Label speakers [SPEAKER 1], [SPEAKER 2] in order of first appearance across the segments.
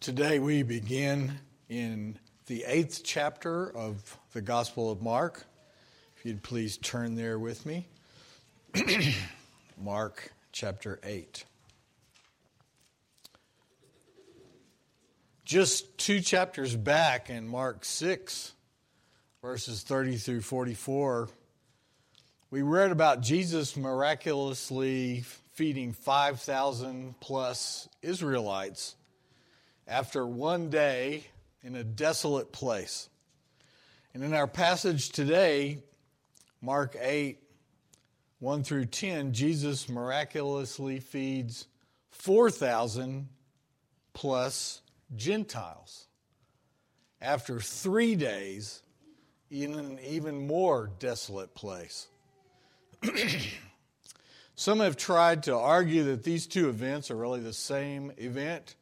[SPEAKER 1] Today we begin in the eighth chapter of the Gospel of Mark. If you'd please turn there with me. Mark chapter 8. Just two chapters back in Mark 6, verses 30 through 44, we read about Jesus miraculously feeding 5,000 plus Israelites after one day in a desolate place. And in our passage today, Mark 8, 1 through 10, Jesus miraculously feeds 4,000 plus Gentiles after three days in an even more desolate place. Some have tried to argue that these two events are really the same event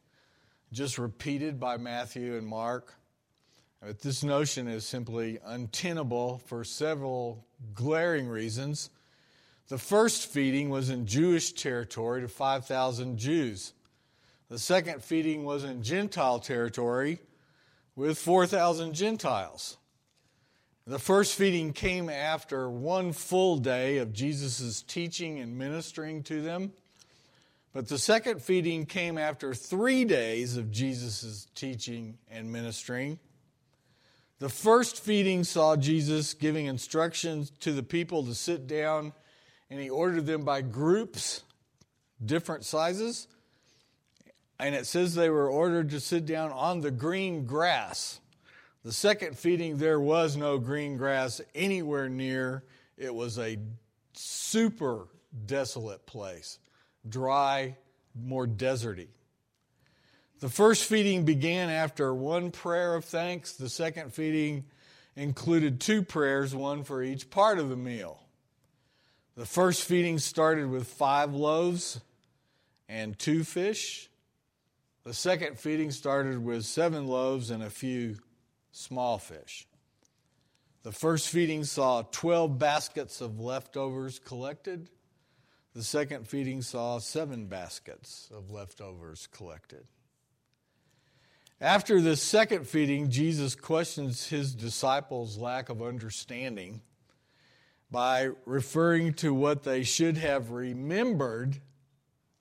[SPEAKER 1] just repeated by Matthew and Mark. But this notion is simply untenable for several glaring reasons. The first feeding was in Jewish territory to 5,000 Jews. The second feeding was in Gentile territory with 4,000 Gentiles. The first feeding came after one full day of Jesus' teaching and ministering to them. But the second feeding came after three days of Jesus' teaching and ministering. The first feeding saw Jesus giving instructions to the people to sit down, and he ordered them by groups, different sizes. And it says they were ordered to sit down on the green grass. The second feeding, there was no green grass anywhere near. It was a super desolate place dry, more deserty. The first feeding began after one prayer of thanks. The second feeding included two prayers, one for each part of the meal. The first feeding started with five loaves and two fish. The second feeding started with seven loaves and a few small fish. The first feeding saw 12 baskets of leftovers collected. The second feeding saw seven baskets of leftovers collected. After the second feeding, Jesus questions his disciples' lack of understanding by referring to what they should have remembered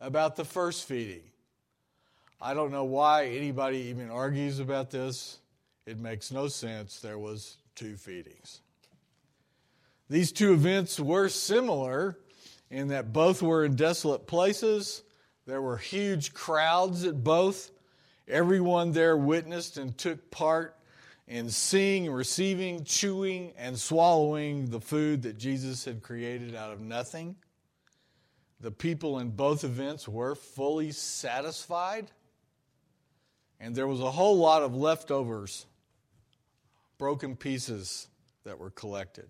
[SPEAKER 1] about the first feeding. I don't know why anybody even argues about this. It makes no sense. There was two feedings. These two events were similar in that both were in desolate places. There were huge crowds at both. Everyone there witnessed and took part in seeing, receiving, chewing, and swallowing the food that Jesus had created out of nothing. The people in both events were fully satisfied, and there was a whole lot of leftovers, broken pieces that were collected.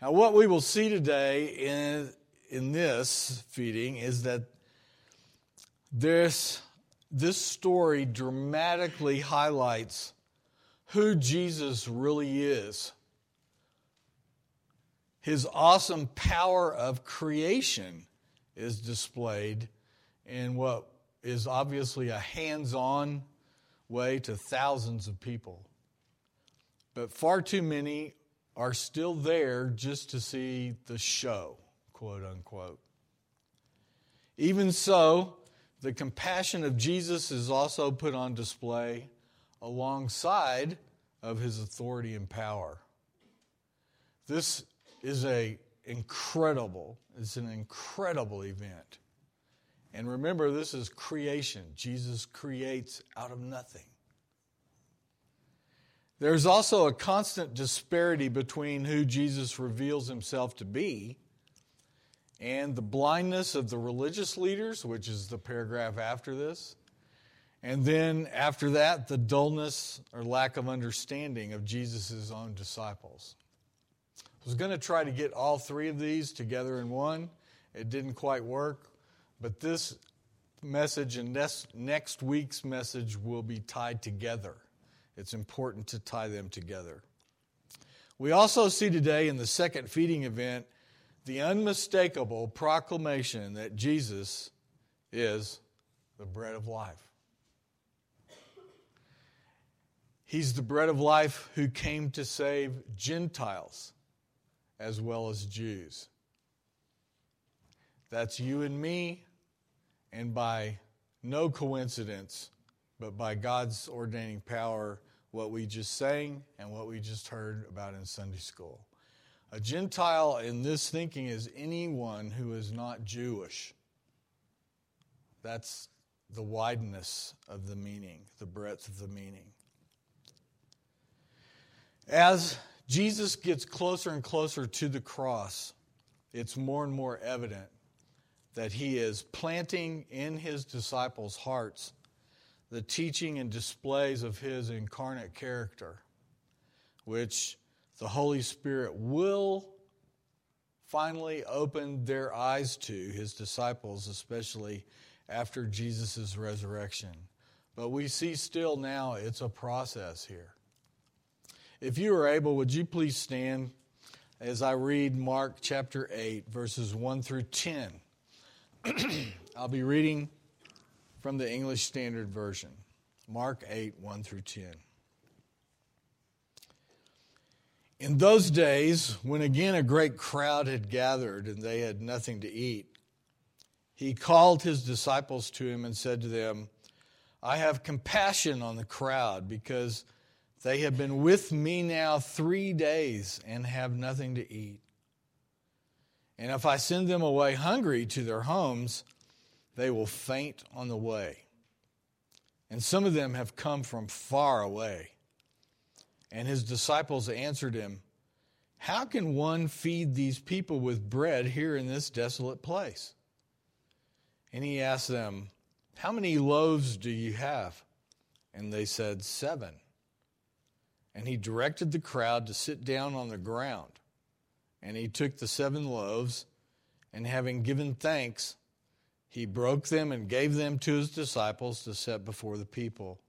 [SPEAKER 1] Now, what we will see today in, in this feeding is that this, this story dramatically highlights who Jesus really is. His awesome power of creation is displayed in what is obviously a hands on way to thousands of people. But far too many are still there just to see the show, quote unquote. Even so, the compassion of Jesus is also put on display alongside of his authority and power. This is a incredible, it's an incredible event. And remember, this is creation. Jesus creates out of nothing. There's also a constant disparity between who Jesus reveals himself to be and the blindness of the religious leaders, which is the paragraph after this. And then after that, the dullness or lack of understanding of Jesus' own disciples. I was going to try to get all three of these together in one. It didn't quite work, but this message and next, next week's message will be tied together. It's important to tie them together. We also see today in the second feeding event the unmistakable proclamation that Jesus is the bread of life. He's the bread of life who came to save Gentiles as well as Jews. That's you and me, and by no coincidence, but by God's ordaining power, what we just sang and what we just heard about in Sunday school. A Gentile in this thinking is anyone who is not Jewish. That's the wideness of the meaning, the breadth of the meaning. As Jesus gets closer and closer to the cross, it's more and more evident that he is planting in his disciples' hearts the teaching and displays of his incarnate character, which the Holy Spirit will finally open their eyes to, his disciples, especially after Jesus' resurrection. But we see still now it's a process here. If you are able, would you please stand as I read Mark chapter 8, verses 1 through 10? I'll be reading from the English Standard Version. Mark 8, 1 through 10. In those days, when again a great crowd had gathered and they had nothing to eat, he called his disciples to him and said to them, I have compassion on the crowd because they have been with me now three days and have nothing to eat. And if I send them away hungry to their homes, they will faint on the way. And some of them have come from far away. And his disciples answered him, How can one feed these people with bread here in this desolate place? And he asked them, How many loaves do you have? And they said, Seven. And he directed the crowd to sit down on the ground. And he took the seven loaves, and having given thanks, he broke them and gave them to his disciples to set before the people.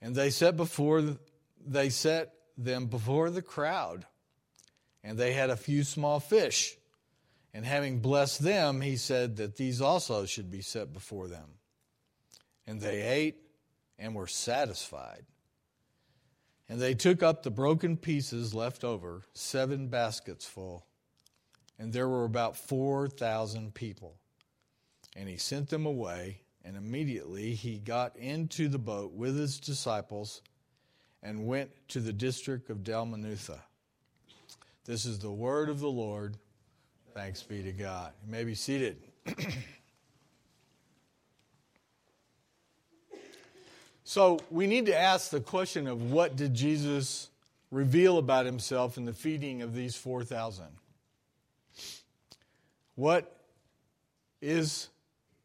[SPEAKER 1] And they set before they set them before the crowd. And they had a few small fish. And having blessed them, he said that these also should be set before them. And they ate and were satisfied. And they took up the broken pieces left over, seven baskets full. And there were about 4,000 people. And he sent them away, and immediately he got into the boat with his disciples and went to the district of Dalmanutha. This is the word of the Lord. Thanks be to God. You may be seated. so, we need to ask the question of what did Jesus reveal about himself in the feeding of these 4,000? What is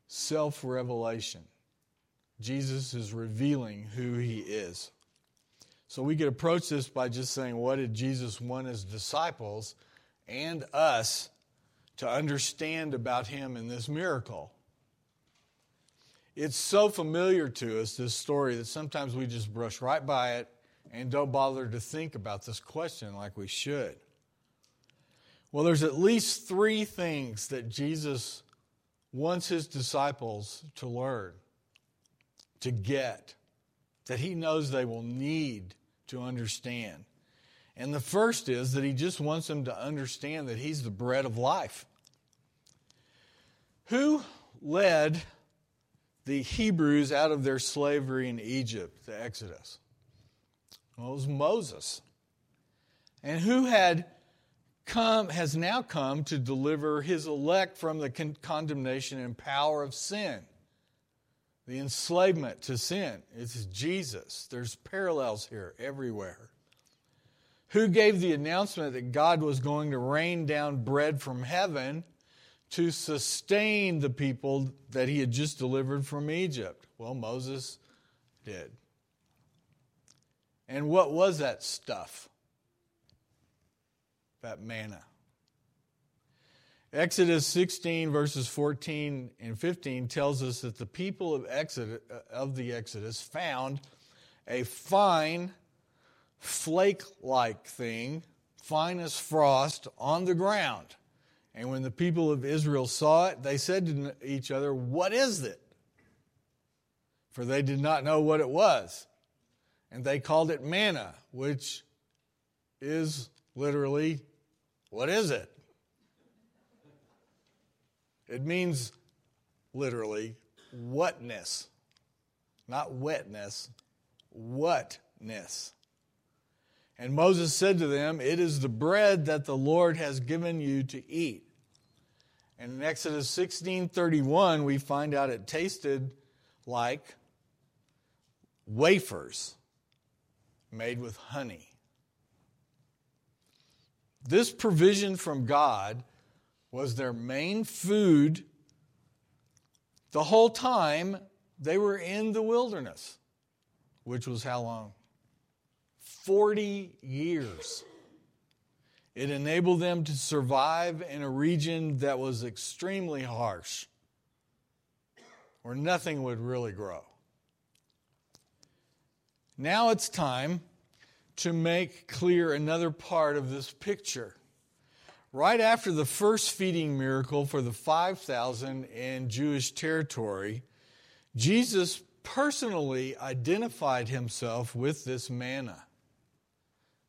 [SPEAKER 1] self revelation? Jesus is revealing who he is. So we could approach this by just saying, what did Jesus want his disciples and us to understand about him in this miracle. It's so familiar to us, this story, that sometimes we just brush right by it and don't bother to think about this question like we should. Well, there's at least three things that Jesus wants his disciples to learn, to get, that he knows they will need to understand. And the first is that he just wants them to understand that he's the bread of life. Who led the Hebrews out of their slavery in Egypt, the Exodus? Well, it was Moses. And who had come has now come to deliver his elect from the con- condemnation and power of sin the enslavement to sin it's jesus there's parallels here everywhere who gave the announcement that God was going to rain down bread from heaven to sustain the people that he had just delivered from Egypt? Well, Moses did. And what was that stuff? That manna. Exodus 16 verses 14 and 15 tells us that the people of Exodus uh, of the Exodus found a fine flake like thing, fine as frost, on the ground. And when the people of Israel saw it, they said to each other, What is it? For they did not know what it was. And they called it manna, which is literally, what is it? It means literally whatness, not wetness, whatness. And Moses said to them, It is the bread that the Lord has given you to eat. And in Exodus 16:31, we find out it tasted like wafers made with honey. This provision from God was their main food the whole time they were in the wilderness, which was how long? 40 years. It enabled them to survive in a region that was extremely harsh, where nothing would really grow. Now it's time to make clear another part of this picture. Right after the first feeding miracle for the 5,000 in Jewish territory, Jesus personally identified himself with this manna,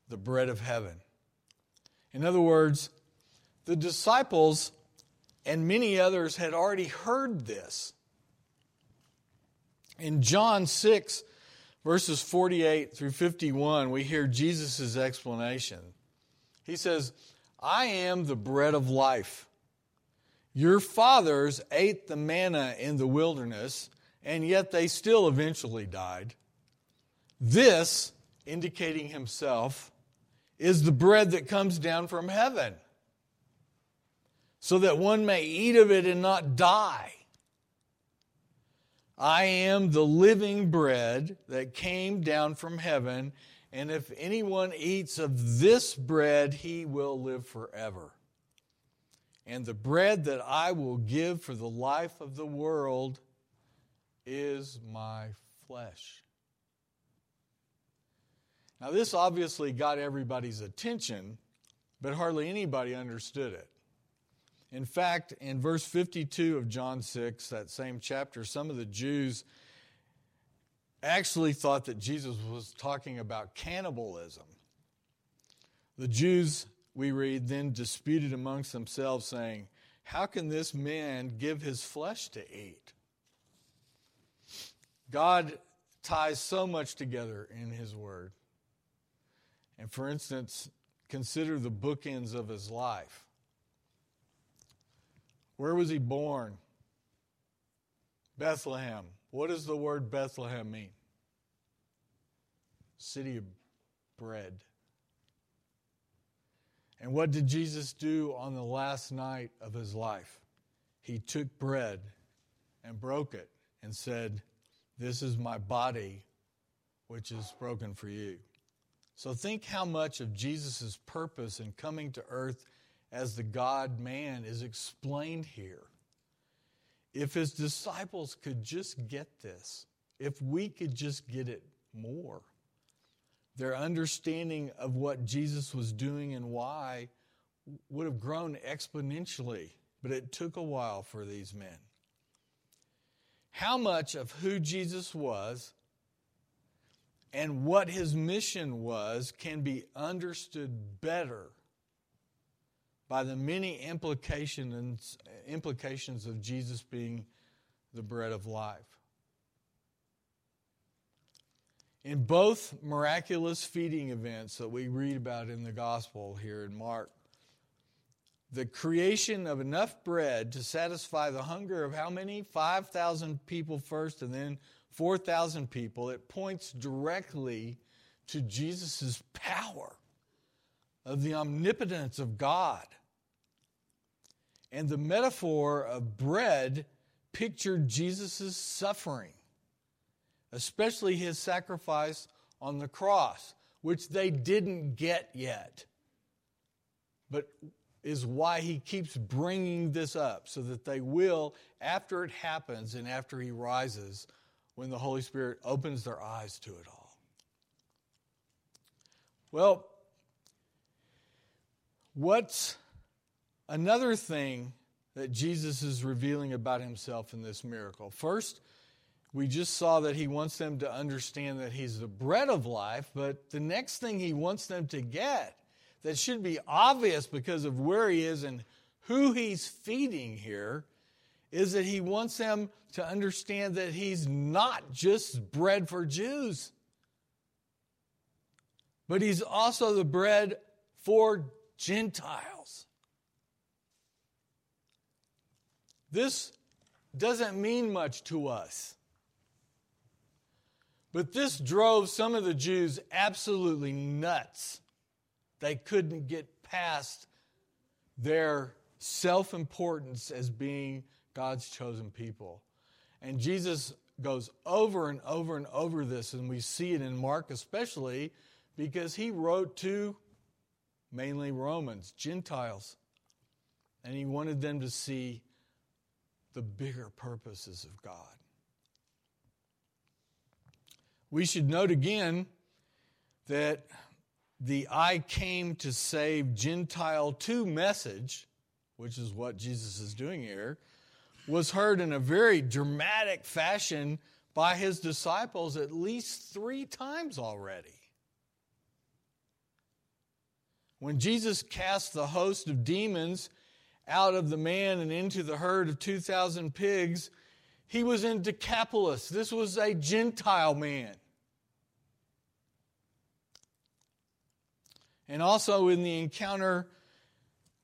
[SPEAKER 1] the bread of heaven. In other words, the disciples and many others had already heard this. In John 6, verses 48 through 51, we hear Jesus' explanation. He says, I am the bread of life. Your fathers ate the manna in the wilderness, and yet they still eventually died. This, indicating himself, is the bread that comes down from heaven, so that one may eat of it and not die. I am the living bread that came down from heaven, and if anyone eats of this bread, he will live forever. And the bread that I will give for the life of the world is my flesh. Now, this obviously got everybody's attention, but hardly anybody understood it. In fact, in verse 52 of John 6, that same chapter, some of the Jews actually thought that Jesus was talking about cannibalism. The Jews, we read, then disputed amongst themselves, saying, How can this man give his flesh to eat? God ties so much together in his word. And for instance, consider the bookends of his life. Where was he born? Bethlehem. What does the word Bethlehem mean? City of bread. And what did Jesus do on the last night of his life? He took bread and broke it and said, This is my body, which is broken for you. So think how much of Jesus' purpose in coming to earth as the God man is explained here. If his disciples could just get this, if we could just get it more, their understanding of what Jesus was doing and why would have grown exponentially, but it took a while for these men. How much of who Jesus was and what his mission was can be understood better by the many implications, implications of Jesus being the bread of life. In both miraculous feeding events that we read about in the gospel here in Mark, the creation of enough bread to satisfy the hunger of how many? 5,000 people first and then 4,000 people. It points directly to Jesus' power, of the omnipotence of God. And the metaphor of bread pictured Jesus' suffering, especially his sacrifice on the cross, which they didn't get yet. But is why he keeps bringing this up, so that they will, after it happens and after he rises, when the Holy Spirit opens their eyes to it all. Well, what's Another thing that Jesus is revealing about himself in this miracle. First, we just saw that he wants them to understand that he's the bread of life, but the next thing he wants them to get that should be obvious because of where he is and who he's feeding here is that he wants them to understand that he's not just bread for Jews, but he's also the bread for Gentiles. This doesn't mean much to us. But this drove some of the Jews absolutely nuts. They couldn't get past their self importance as being God's chosen people. And Jesus goes over and over and over this, and we see it in Mark especially because he wrote to mainly Romans, Gentiles, and he wanted them to see the bigger purposes of God. We should note again that the I came to save Gentile 2 message, which is what Jesus is doing here, was heard in a very dramatic fashion by his disciples at least three times already. When Jesus cast the host of demons out of the man and into the herd of 2,000 pigs, he was in Decapolis. This was a Gentile man. And also in the encounter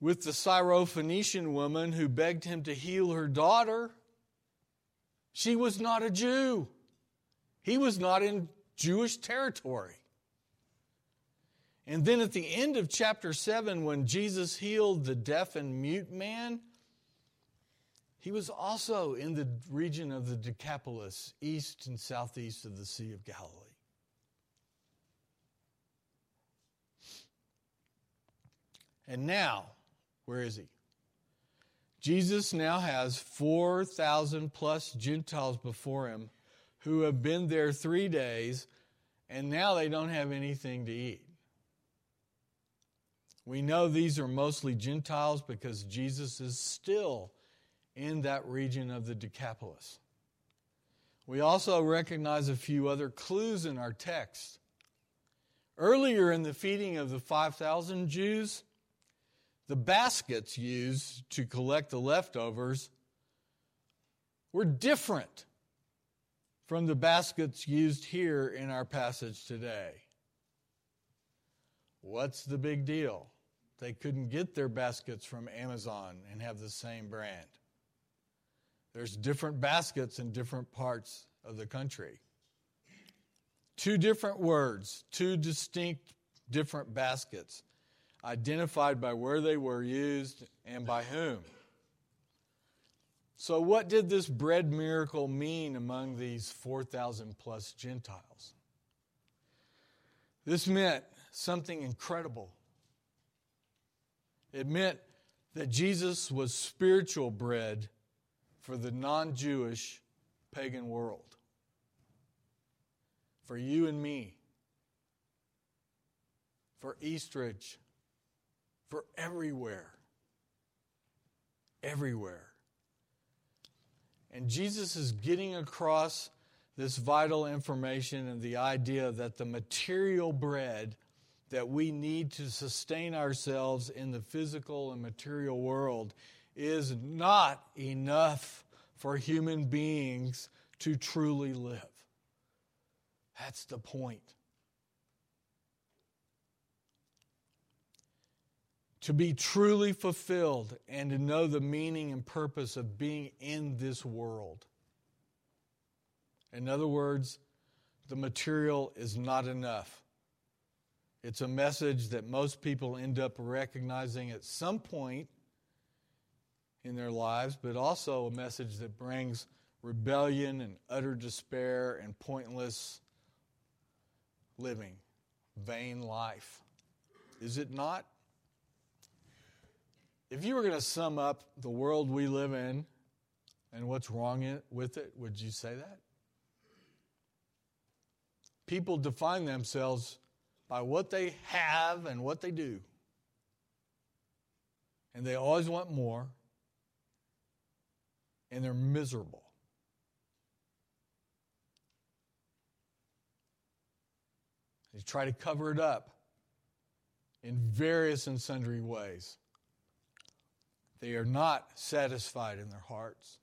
[SPEAKER 1] with the Syrophoenician woman who begged him to heal her daughter, she was not a Jew. He was not in Jewish territory. And then at the end of chapter 7, when Jesus healed the deaf and mute man, he was also in the region of the Decapolis, east and southeast of the Sea of Galilee. And now, where is he? Jesus now has 4,000 plus Gentiles before him who have been there three days, and now they don't have anything to eat. We know these are mostly Gentiles because Jesus is still in that region of the Decapolis. We also recognize a few other clues in our text. Earlier in the feeding of the 5,000 Jews, the baskets used to collect the leftovers were different from the baskets used here in our passage today. What's the big deal? They couldn't get their baskets from Amazon and have the same brand. There's different baskets in different parts of the country. Two different words, two distinct different baskets, identified by where they were used and by whom. So, what did this bread miracle mean among these 4,000 plus Gentiles? This meant something incredible. It meant that Jesus was spiritual bread for the non Jewish pagan world. For you and me. For Eastridge. For everywhere. Everywhere. And Jesus is getting across this vital information and the idea that the material bread that we need to sustain ourselves in the physical and material world is not enough for human beings to truly live. That's the point. To be truly fulfilled and to know the meaning and purpose of being in this world. In other words, the material is not enough. It's a message that most people end up recognizing at some point in their lives, but also a message that brings rebellion and utter despair and pointless living, vain life. Is it not? If you were going to sum up the world we live in and what's wrong with it, would you say that? People define themselves by what they have and what they do. And they always want more, and they're miserable. They try to cover it up in various and sundry ways. They are not satisfied in their hearts.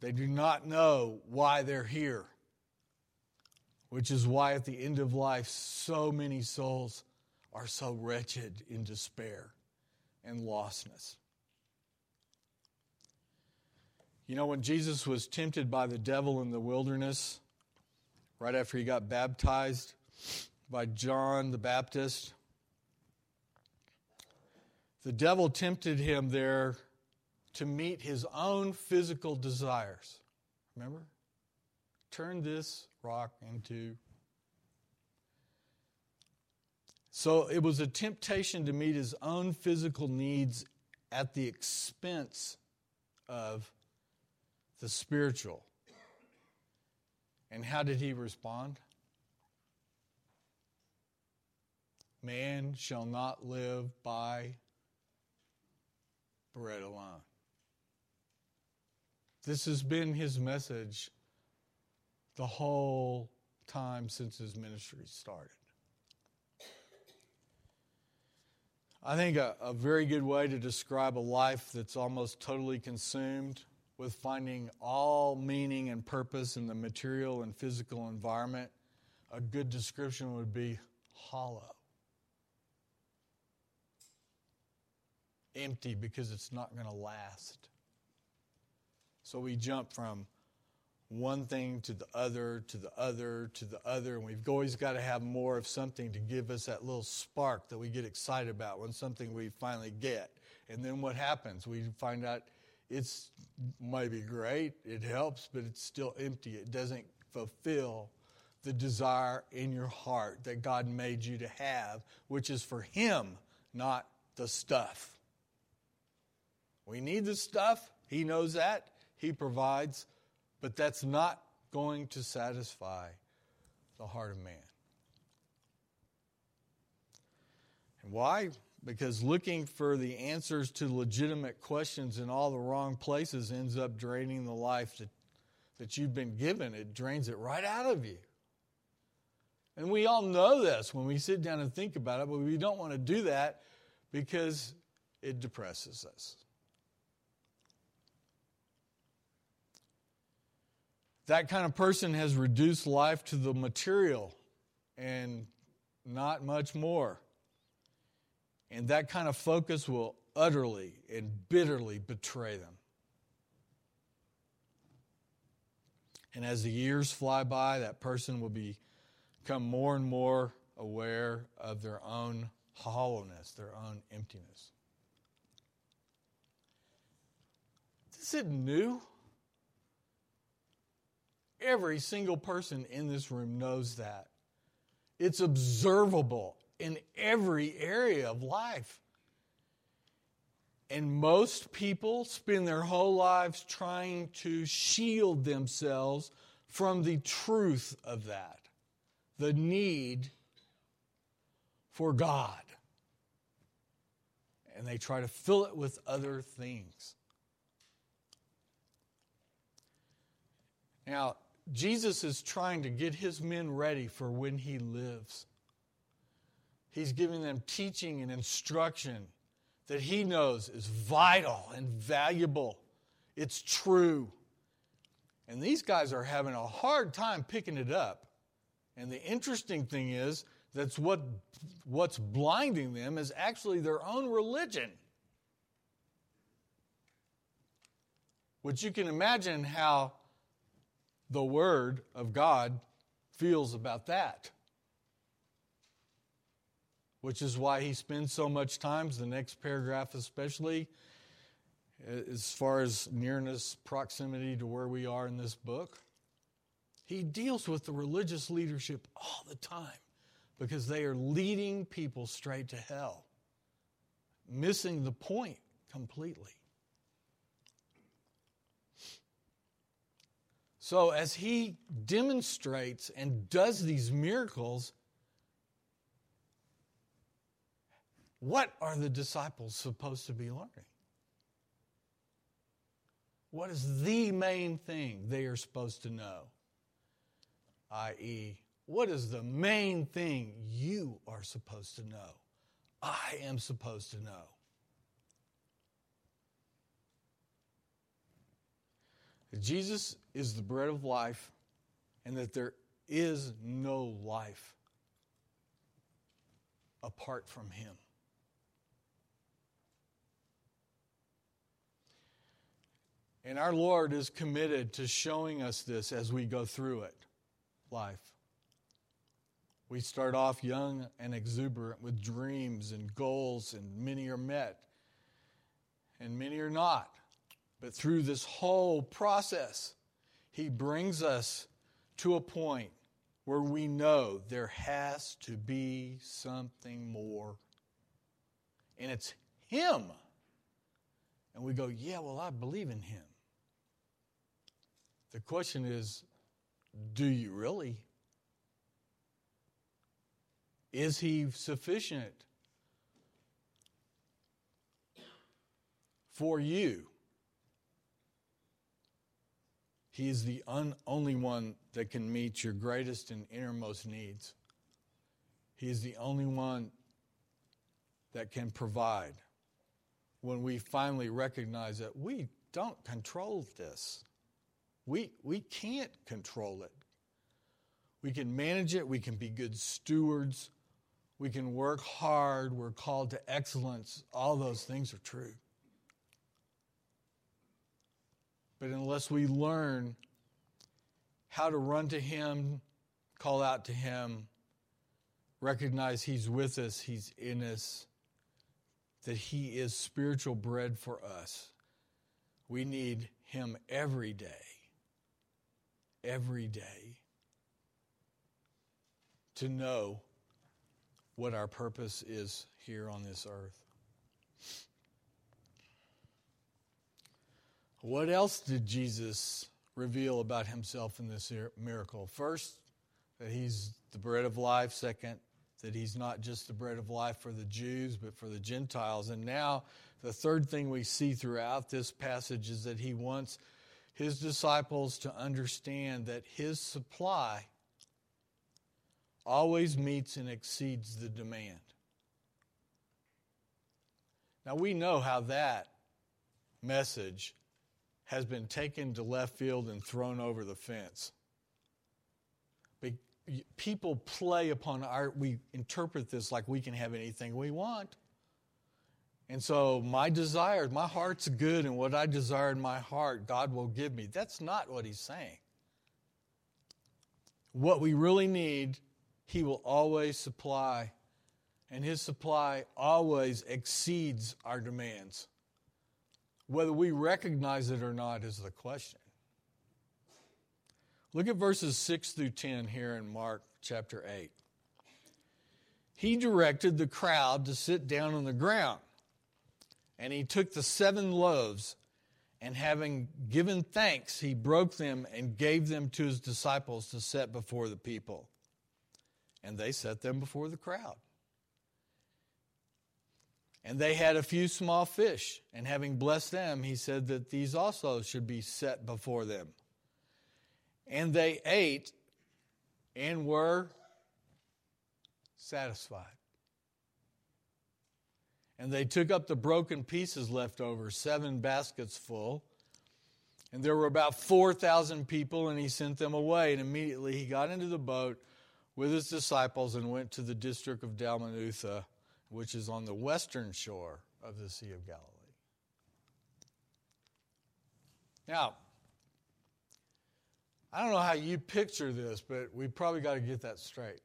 [SPEAKER 1] They do not know why they're here which is why at the end of life, so many souls are so wretched in despair and lostness. You know, when Jesus was tempted by the devil in the wilderness, right after he got baptized by John the Baptist, the devil tempted him there to meet his own physical desires. Remember? Turn this rock into. So it was a temptation to meet his own physical needs at the expense of the spiritual. And how did he respond? Man shall not live by bread alone. This has been his message the whole time since his ministry started. I think a, a, very good way to describe a life that's almost totally consumed with finding all meaning and purpose in the material and physical environment, a good description would be hollow. Empty because it's not going to last. So we jump from one thing to the other, to the other, to the other, and we've always got to have more of something to give us that little spark that we get excited about when something we finally get. And then what happens? We find out it's maybe great, it helps, but it's still empty. It doesn't fulfill the desire in your heart that God made you to have, which is for Him, not the stuff. We need the stuff, He knows that, He provides, but that's not going to satisfy the heart of man. And why? because looking for the answers to legitimate questions in all the wrong places ends up draining the life that, that you've been given. It drains it right out of you. And we all know this when we sit down and think about it, but we don't want to do that because it depresses us. That kind of person has reduced life to the material and not much more. And that kind of focus will utterly and bitterly betray them. And as the years fly by, that person will become more and more aware of their own hollowness, their own emptiness. This isn't new. Every single person in this room knows that. It's observable in every area of life. And most people spend their whole lives trying to shield themselves from the truth of that, the need for God. And they try to fill it with other things. Now, Jesus is trying to get his men ready for when he lives. He's giving them teaching and instruction that he knows is vital and valuable. It's true. And these guys are having a hard time picking it up. And the interesting thing is, that's what what's blinding them is actually their own religion. Which you can imagine how the Word of God feels about that which is why he spends so much time, the next paragraph especially, as far as nearness, proximity to where we are in this book. He deals with the religious leadership all the time because they are leading people straight to hell, missing the point completely. So, as he demonstrates and does these miracles, What are the disciples supposed to be learning? What is the main thing they are supposed to know? I.e., what is the main thing you are supposed to know? I am supposed to know. That Jesus is the bread of life and that there is no life apart from Him. And our Lord is committed to showing us this as we go through it, life. We start off young and exuberant with dreams and goals, and many are met, and many are not. But through this whole process, He brings us to a point where we know there has to be something more. And it's Him. And we go, yeah, well, I believe in Him. The question is, do you really? Is He sufficient for you? He is the un- only one that can meet your greatest and innermost needs. He is the only one that can provide when we finally recognize that we don't control this. We, we can't control it. We can manage it, we can be good stewards, we can work hard, we're called to excellence. All those things are true. But unless we learn how to run to Him, call out to Him, recognize He's with us, He's in us, that He is spiritual bread for us, we need Him every day. Every day. To know what our purpose is here on this earth. What else did Jesus reveal about himself in this miracle? First, that he's the bread of life. Second, that he's not just the bread of life for the Jews, but for the Gentiles. And now, the third thing we see throughout this passage is that he wants his disciples to understand that his supply always meets and exceeds the demand. Now, we know how that message has been taken to left field and thrown over the fence. People play upon our, we interpret this like we can have anything we want. And so my desire, my heart's good, and what I desire in my heart, God will give me. That's not what he's saying. What we really need, he will always supply, and his supply always exceeds our demands. Whether we recognize it or not is the question. Look at verses 6 through 10 here in Mark chapter 8. He directed the crowd to sit down on the ground, and he took the seven loaves, and having given thanks, he broke them and gave them to his disciples to set before the people. And they set them before the crowd. And they had a few small fish, and having blessed them, he said that these also should be set before them. And they ate and were satisfied. And they took up the broken pieces left over, seven baskets full. And there were about 4,000 people, and he sent them away. And immediately he got into the boat with his disciples and went to the district of Dalmanutha which is on the western shore of the Sea of Galilee. Now, I don't know how you picture this, but we probably got to get that straight.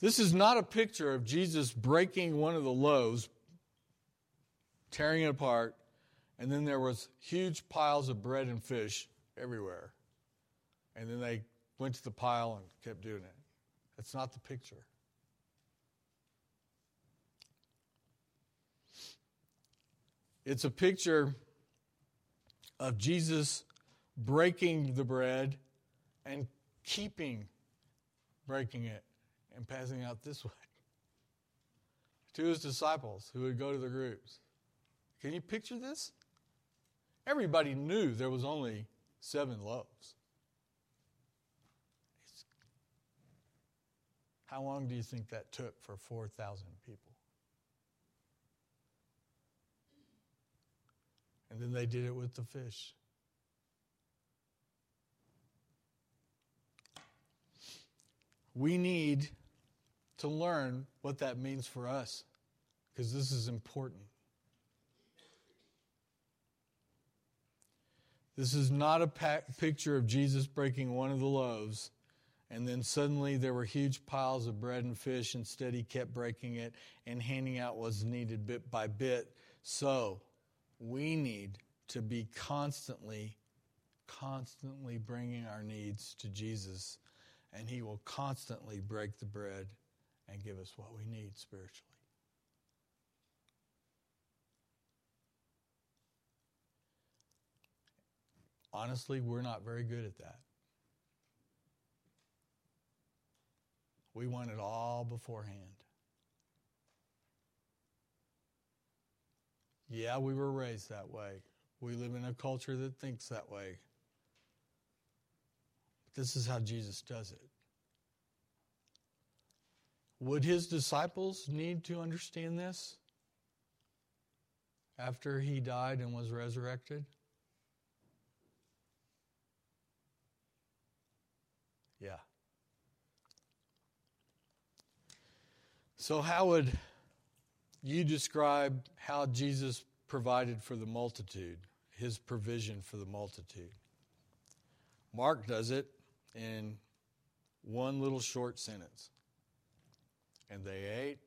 [SPEAKER 1] This is not a picture of Jesus breaking one of the loaves, tearing it apart, and then there was huge piles of bread and fish everywhere. And then they went to the pile and kept doing it. That's not the picture. It's a picture of Jesus breaking the bread and keeping breaking it and passing out this way to his disciples who would go to the groups. Can you picture this? Everybody knew there was only seven loaves. How long do you think that took for 4,000 people? And then they did it with the fish. We need to learn what that means for us because this is important. This is not a picture of Jesus breaking one of the loaves and then suddenly there were huge piles of bread and fish. Instead, he kept breaking it and handing out what was needed bit by bit. So we need to be constantly, constantly bringing our needs to Jesus, and he will constantly break the bread and give us what we need spiritually. Honestly, we're not very good at that. We want it all beforehand. Yeah, we were raised that way. We live in a culture that thinks that way. But this is how Jesus does it. Would his disciples need to understand this after he died and was resurrected? Yeah. So, how would you describe how Jesus provided for the multitude, his provision for the multitude? Mark does it in one little short sentence. And they ate,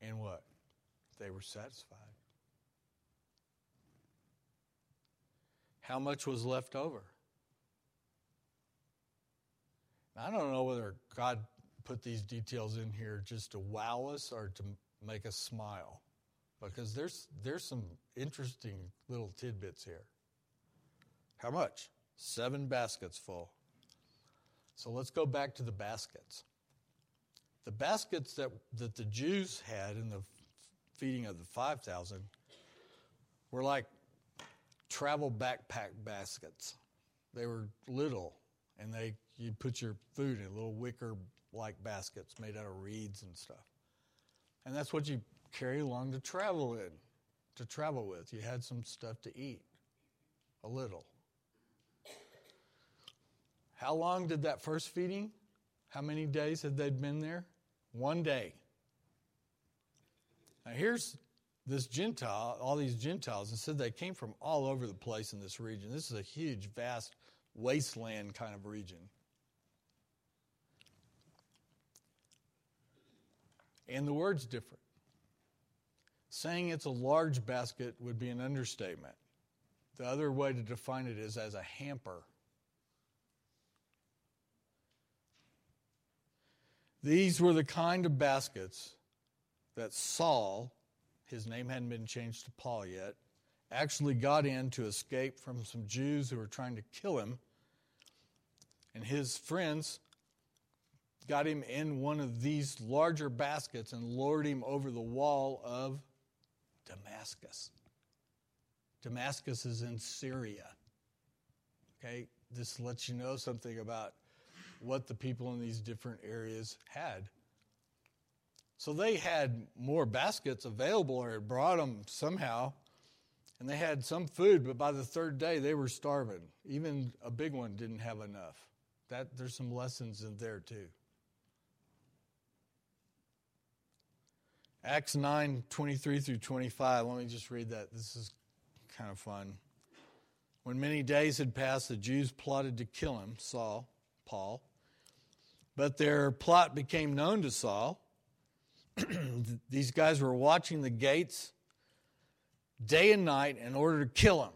[SPEAKER 1] and what? They were satisfied. How much was left over? I don't know whether God put these details in here just to wow us or to make us smile because there's there's some interesting little tidbits here. How much? 7 baskets full. So let's go back to the baskets. The baskets that that the Jews had in the feeding of the 5000 were like travel backpack baskets. They were little and they you put your food in a little wicker like baskets made out of reeds and stuff. And that's what you carry along to travel in, to travel with. You had some stuff to eat, a little. How long did that first feeding? How many days had they been there? One day. Now here's this Gentile, all these Gentiles, and said they came from all over the place in this region. This is a huge, vast wasteland kind of region. And the word's different. Saying it's a large basket would be an understatement. The other way to define it is as a hamper. These were the kind of baskets that Saul, his name hadn't been changed to Paul yet, actually got in to escape from some Jews who were trying to kill him. And his friends got him in one of these larger baskets and lowered him over the wall of Damascus. Damascus is in Syria. Okay, this lets you know something about what the people in these different areas had. So they had more baskets available or had brought them somehow, and they had some food, but by the third day they were starving. Even a big one didn't have enough. That there's some lessons in there too. Acts 9 23 through 25. Let me just read that. This is kind of fun. When many days had passed, the Jews plotted to kill him, Saul, Paul. But their plot became known to Saul. These guys were watching the gates day and night in order to kill him.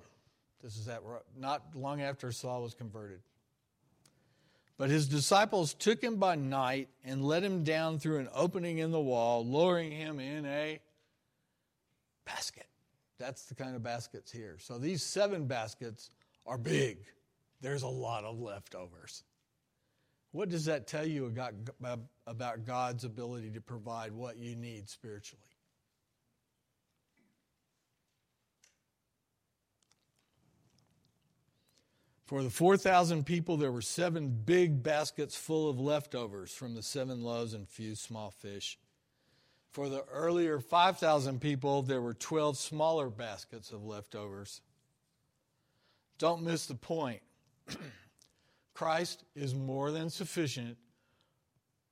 [SPEAKER 1] This is that not long after Saul was converted. But his disciples took him by night and let him down through an opening in the wall, lowering him in a basket. That's the kind of baskets here. So these seven baskets are big. There's a lot of leftovers. What does that tell you about God's ability to provide what you need spiritually? For the 4,000 people, there were seven big baskets full of leftovers from the seven loaves and few small fish. For the earlier 5,000 people, there were 12 smaller baskets of leftovers. Don't miss the point. Christ is more than sufficient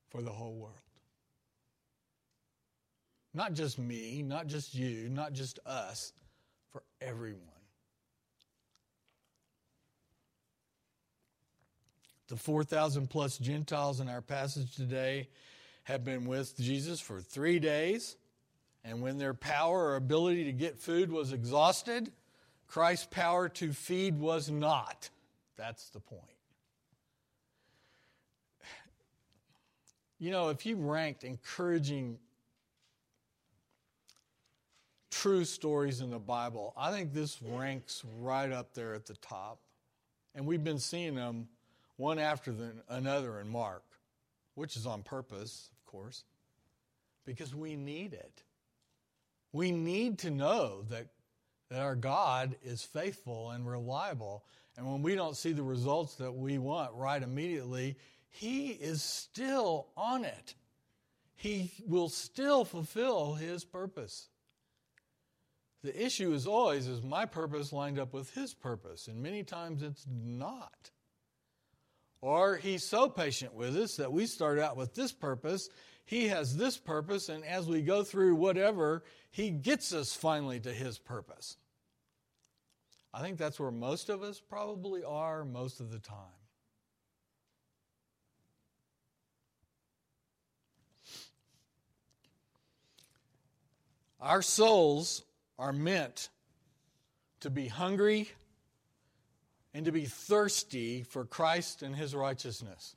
[SPEAKER 1] for the whole world. Not just me, not just you, not just us, for everyone. The 4,000 plus Gentiles in our passage today have been with Jesus for three days, and when their power or ability to get food was exhausted, Christ's power to feed was not. That's the point. You know, if you ranked encouraging true stories in the Bible, I think this ranks right up there at the top. And we've been seeing them one after the, another in Mark, which is on purpose, of course, because we need it. We need to know that, that our God is faithful and reliable. And when we don't see the results that we want right immediately, He is still on it. He will still fulfill His purpose. The issue is always is my purpose lined up with His purpose? And many times it's not. Or he's so patient with us that we start out with this purpose, he has this purpose, and as we go through whatever, he gets us finally to his purpose. I think that's where most of us probably are most of the time. Our souls are meant to be hungry and to be thirsty for Christ and his righteousness.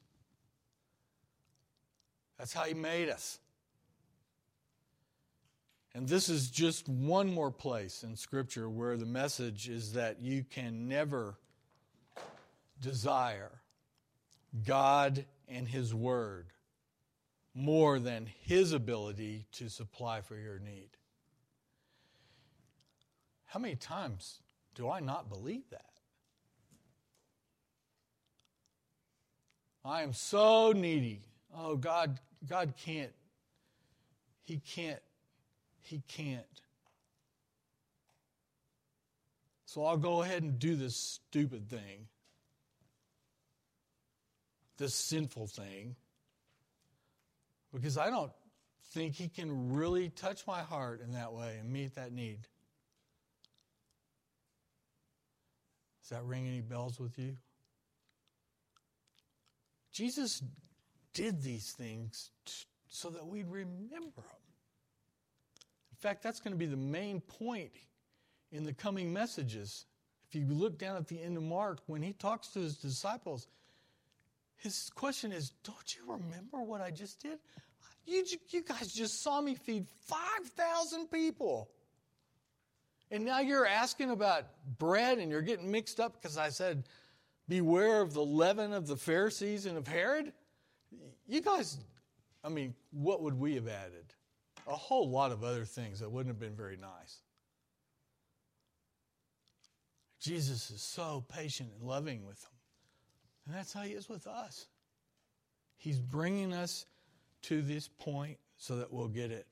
[SPEAKER 1] That's how he made us. And this is just one more place in Scripture where the message is that you can never desire God and His Word more than His ability to supply for your need. How many times do I not believe that? I am so needy. Oh, God, God can't. He can't. He can't. So I'll go ahead and do this stupid thing, this sinful thing, because I don't think He can really touch my heart in that way and meet that need. Does that ring any bells with you? Jesus did these things so that we'd remember them. In fact, that's going to be the main point in the coming messages. If you look down at the end of Mark, when he talks to his disciples, his question is Don't you remember what I just did? You, you guys just saw me feed 5,000 people. And now you're asking about bread and you're getting mixed up because I said, Beware of the leaven of the Pharisees and of Herod? You guys, I mean, what would we have added? A whole lot of other things that wouldn't have been very nice. Jesus is so patient and loving with them. And that's how he is with us. He's bringing us to this point so that we'll get it.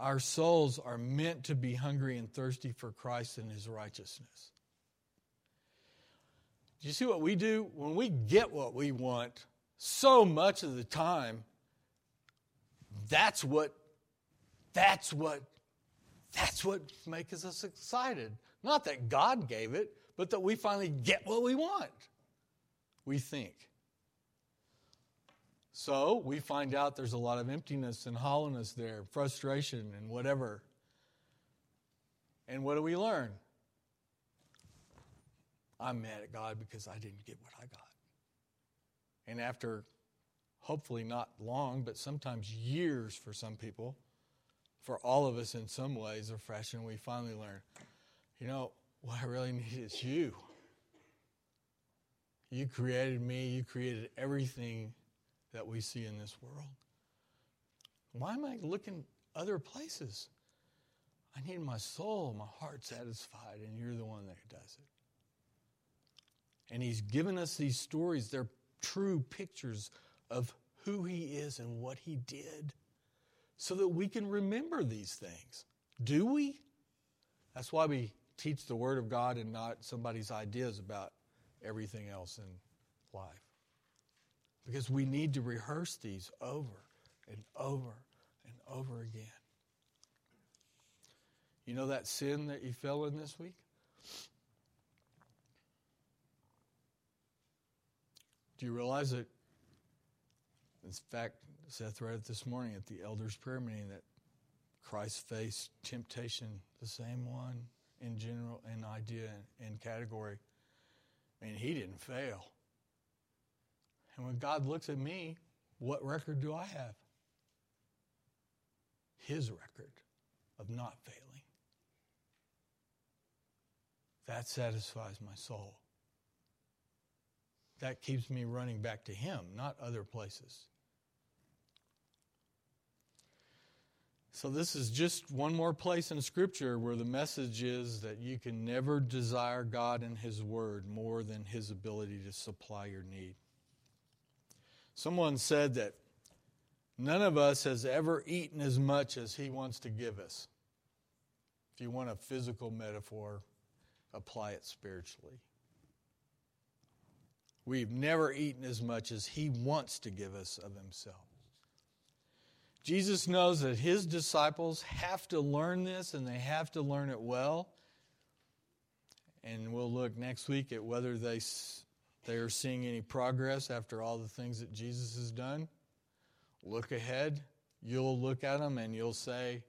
[SPEAKER 1] Our souls are meant to be hungry and thirsty for Christ and his righteousness. Do you see what we do? When we get what we want, so much of the time, that's what, that's what, that's what makes us excited. Not that God gave it, but that we finally get what we want. We think. So we find out there's a lot of emptiness and hollowness there, frustration and whatever. And what do we learn? I'm mad at God because I didn't get what I got. And after hopefully not long, but sometimes years for some people, for all of us in some ways or fashion, we finally learn, you know, what I really need is you. You created me, you created everything that we see in this world. Why am I looking other places? I need my soul, my heart satisfied, and you're the one that does it. And He's given us these stories. They're true pictures of who He is and what He did so that we can remember these things. Do we? That's why we teach the Word of God and not somebody's ideas about everything else in life. Because we need to rehearse these over and over and over again. You know that sin that you fell in this week? Do you realize that? In fact, Seth read it this morning at the elders' prayer meeting that Christ faced temptation, the same one in general, in idea, and category. Mean, he didn't fail. And when God looks at me, what record do I have? His record of not failing. That satisfies my soul. That keeps me running back to Him, not other places. So, this is just one more place in Scripture where the message is that you can never desire God and His Word more than His ability to supply your need. Someone said that none of us has ever eaten as much as He wants to give us. If you want a physical metaphor, apply it spiritually. We've never eaten as much as He wants to give us of Himself. Jesus knows that his disciples have to learn this and they have to learn it well. And we'll look next week at whether they, they are seeing any progress after all the things that Jesus has done. Look ahead. You'll look at them and you'll say,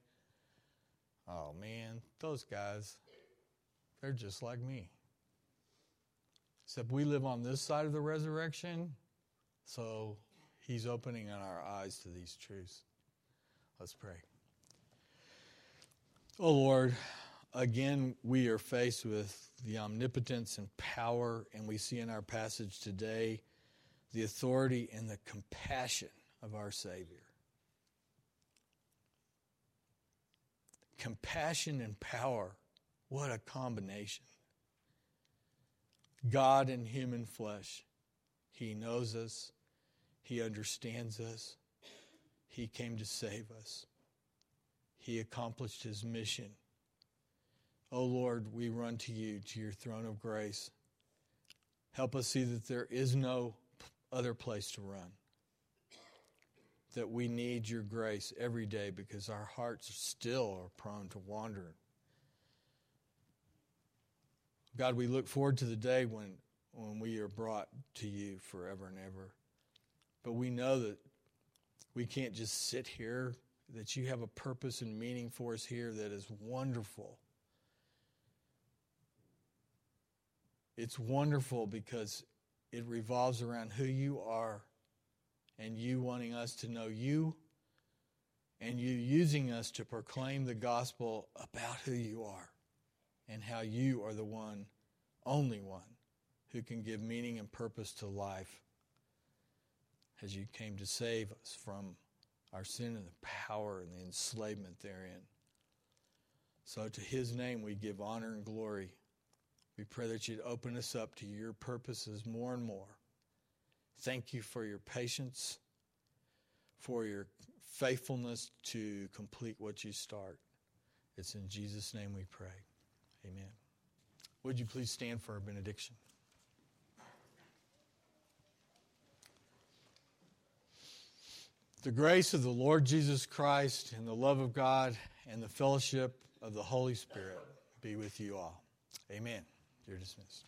[SPEAKER 1] oh man, those guys, they're just like me. Except we live on this side of the resurrection, so he's opening our eyes to these truths. Let's pray. Oh Lord, again, we are faced with the omnipotence and power, and we see in our passage today the authority and the compassion of our Savior. Compassion and power, what a combination. God in human flesh. He knows us, He understands us, he came to save us. He accomplished his mission. Oh Lord, we run to you, to your throne of grace. Help us see that there is no other place to run. That we need your grace every day because our hearts still are prone to wander. God, we look forward to the day when, when we are brought to you forever and ever. But we know that we can't just sit here, that you have a purpose and meaning for us here that is wonderful. It's wonderful because it revolves around who you are and you wanting us to know you and you using us to proclaim the gospel about who you are and how you are the one, only one, who can give meaning and purpose to life as you came to save us from our sin and the power and the enslavement therein. So, to his name, we give honor and glory. We pray that you'd open us up to your purposes more and more. Thank you for your patience, for your faithfulness to complete what you start. It's in Jesus' name we pray. Amen. Would you please stand for our benediction? The grace of the Lord Jesus Christ and the love of God and the fellowship of the Holy Spirit be with you all. Amen. You're dismissed.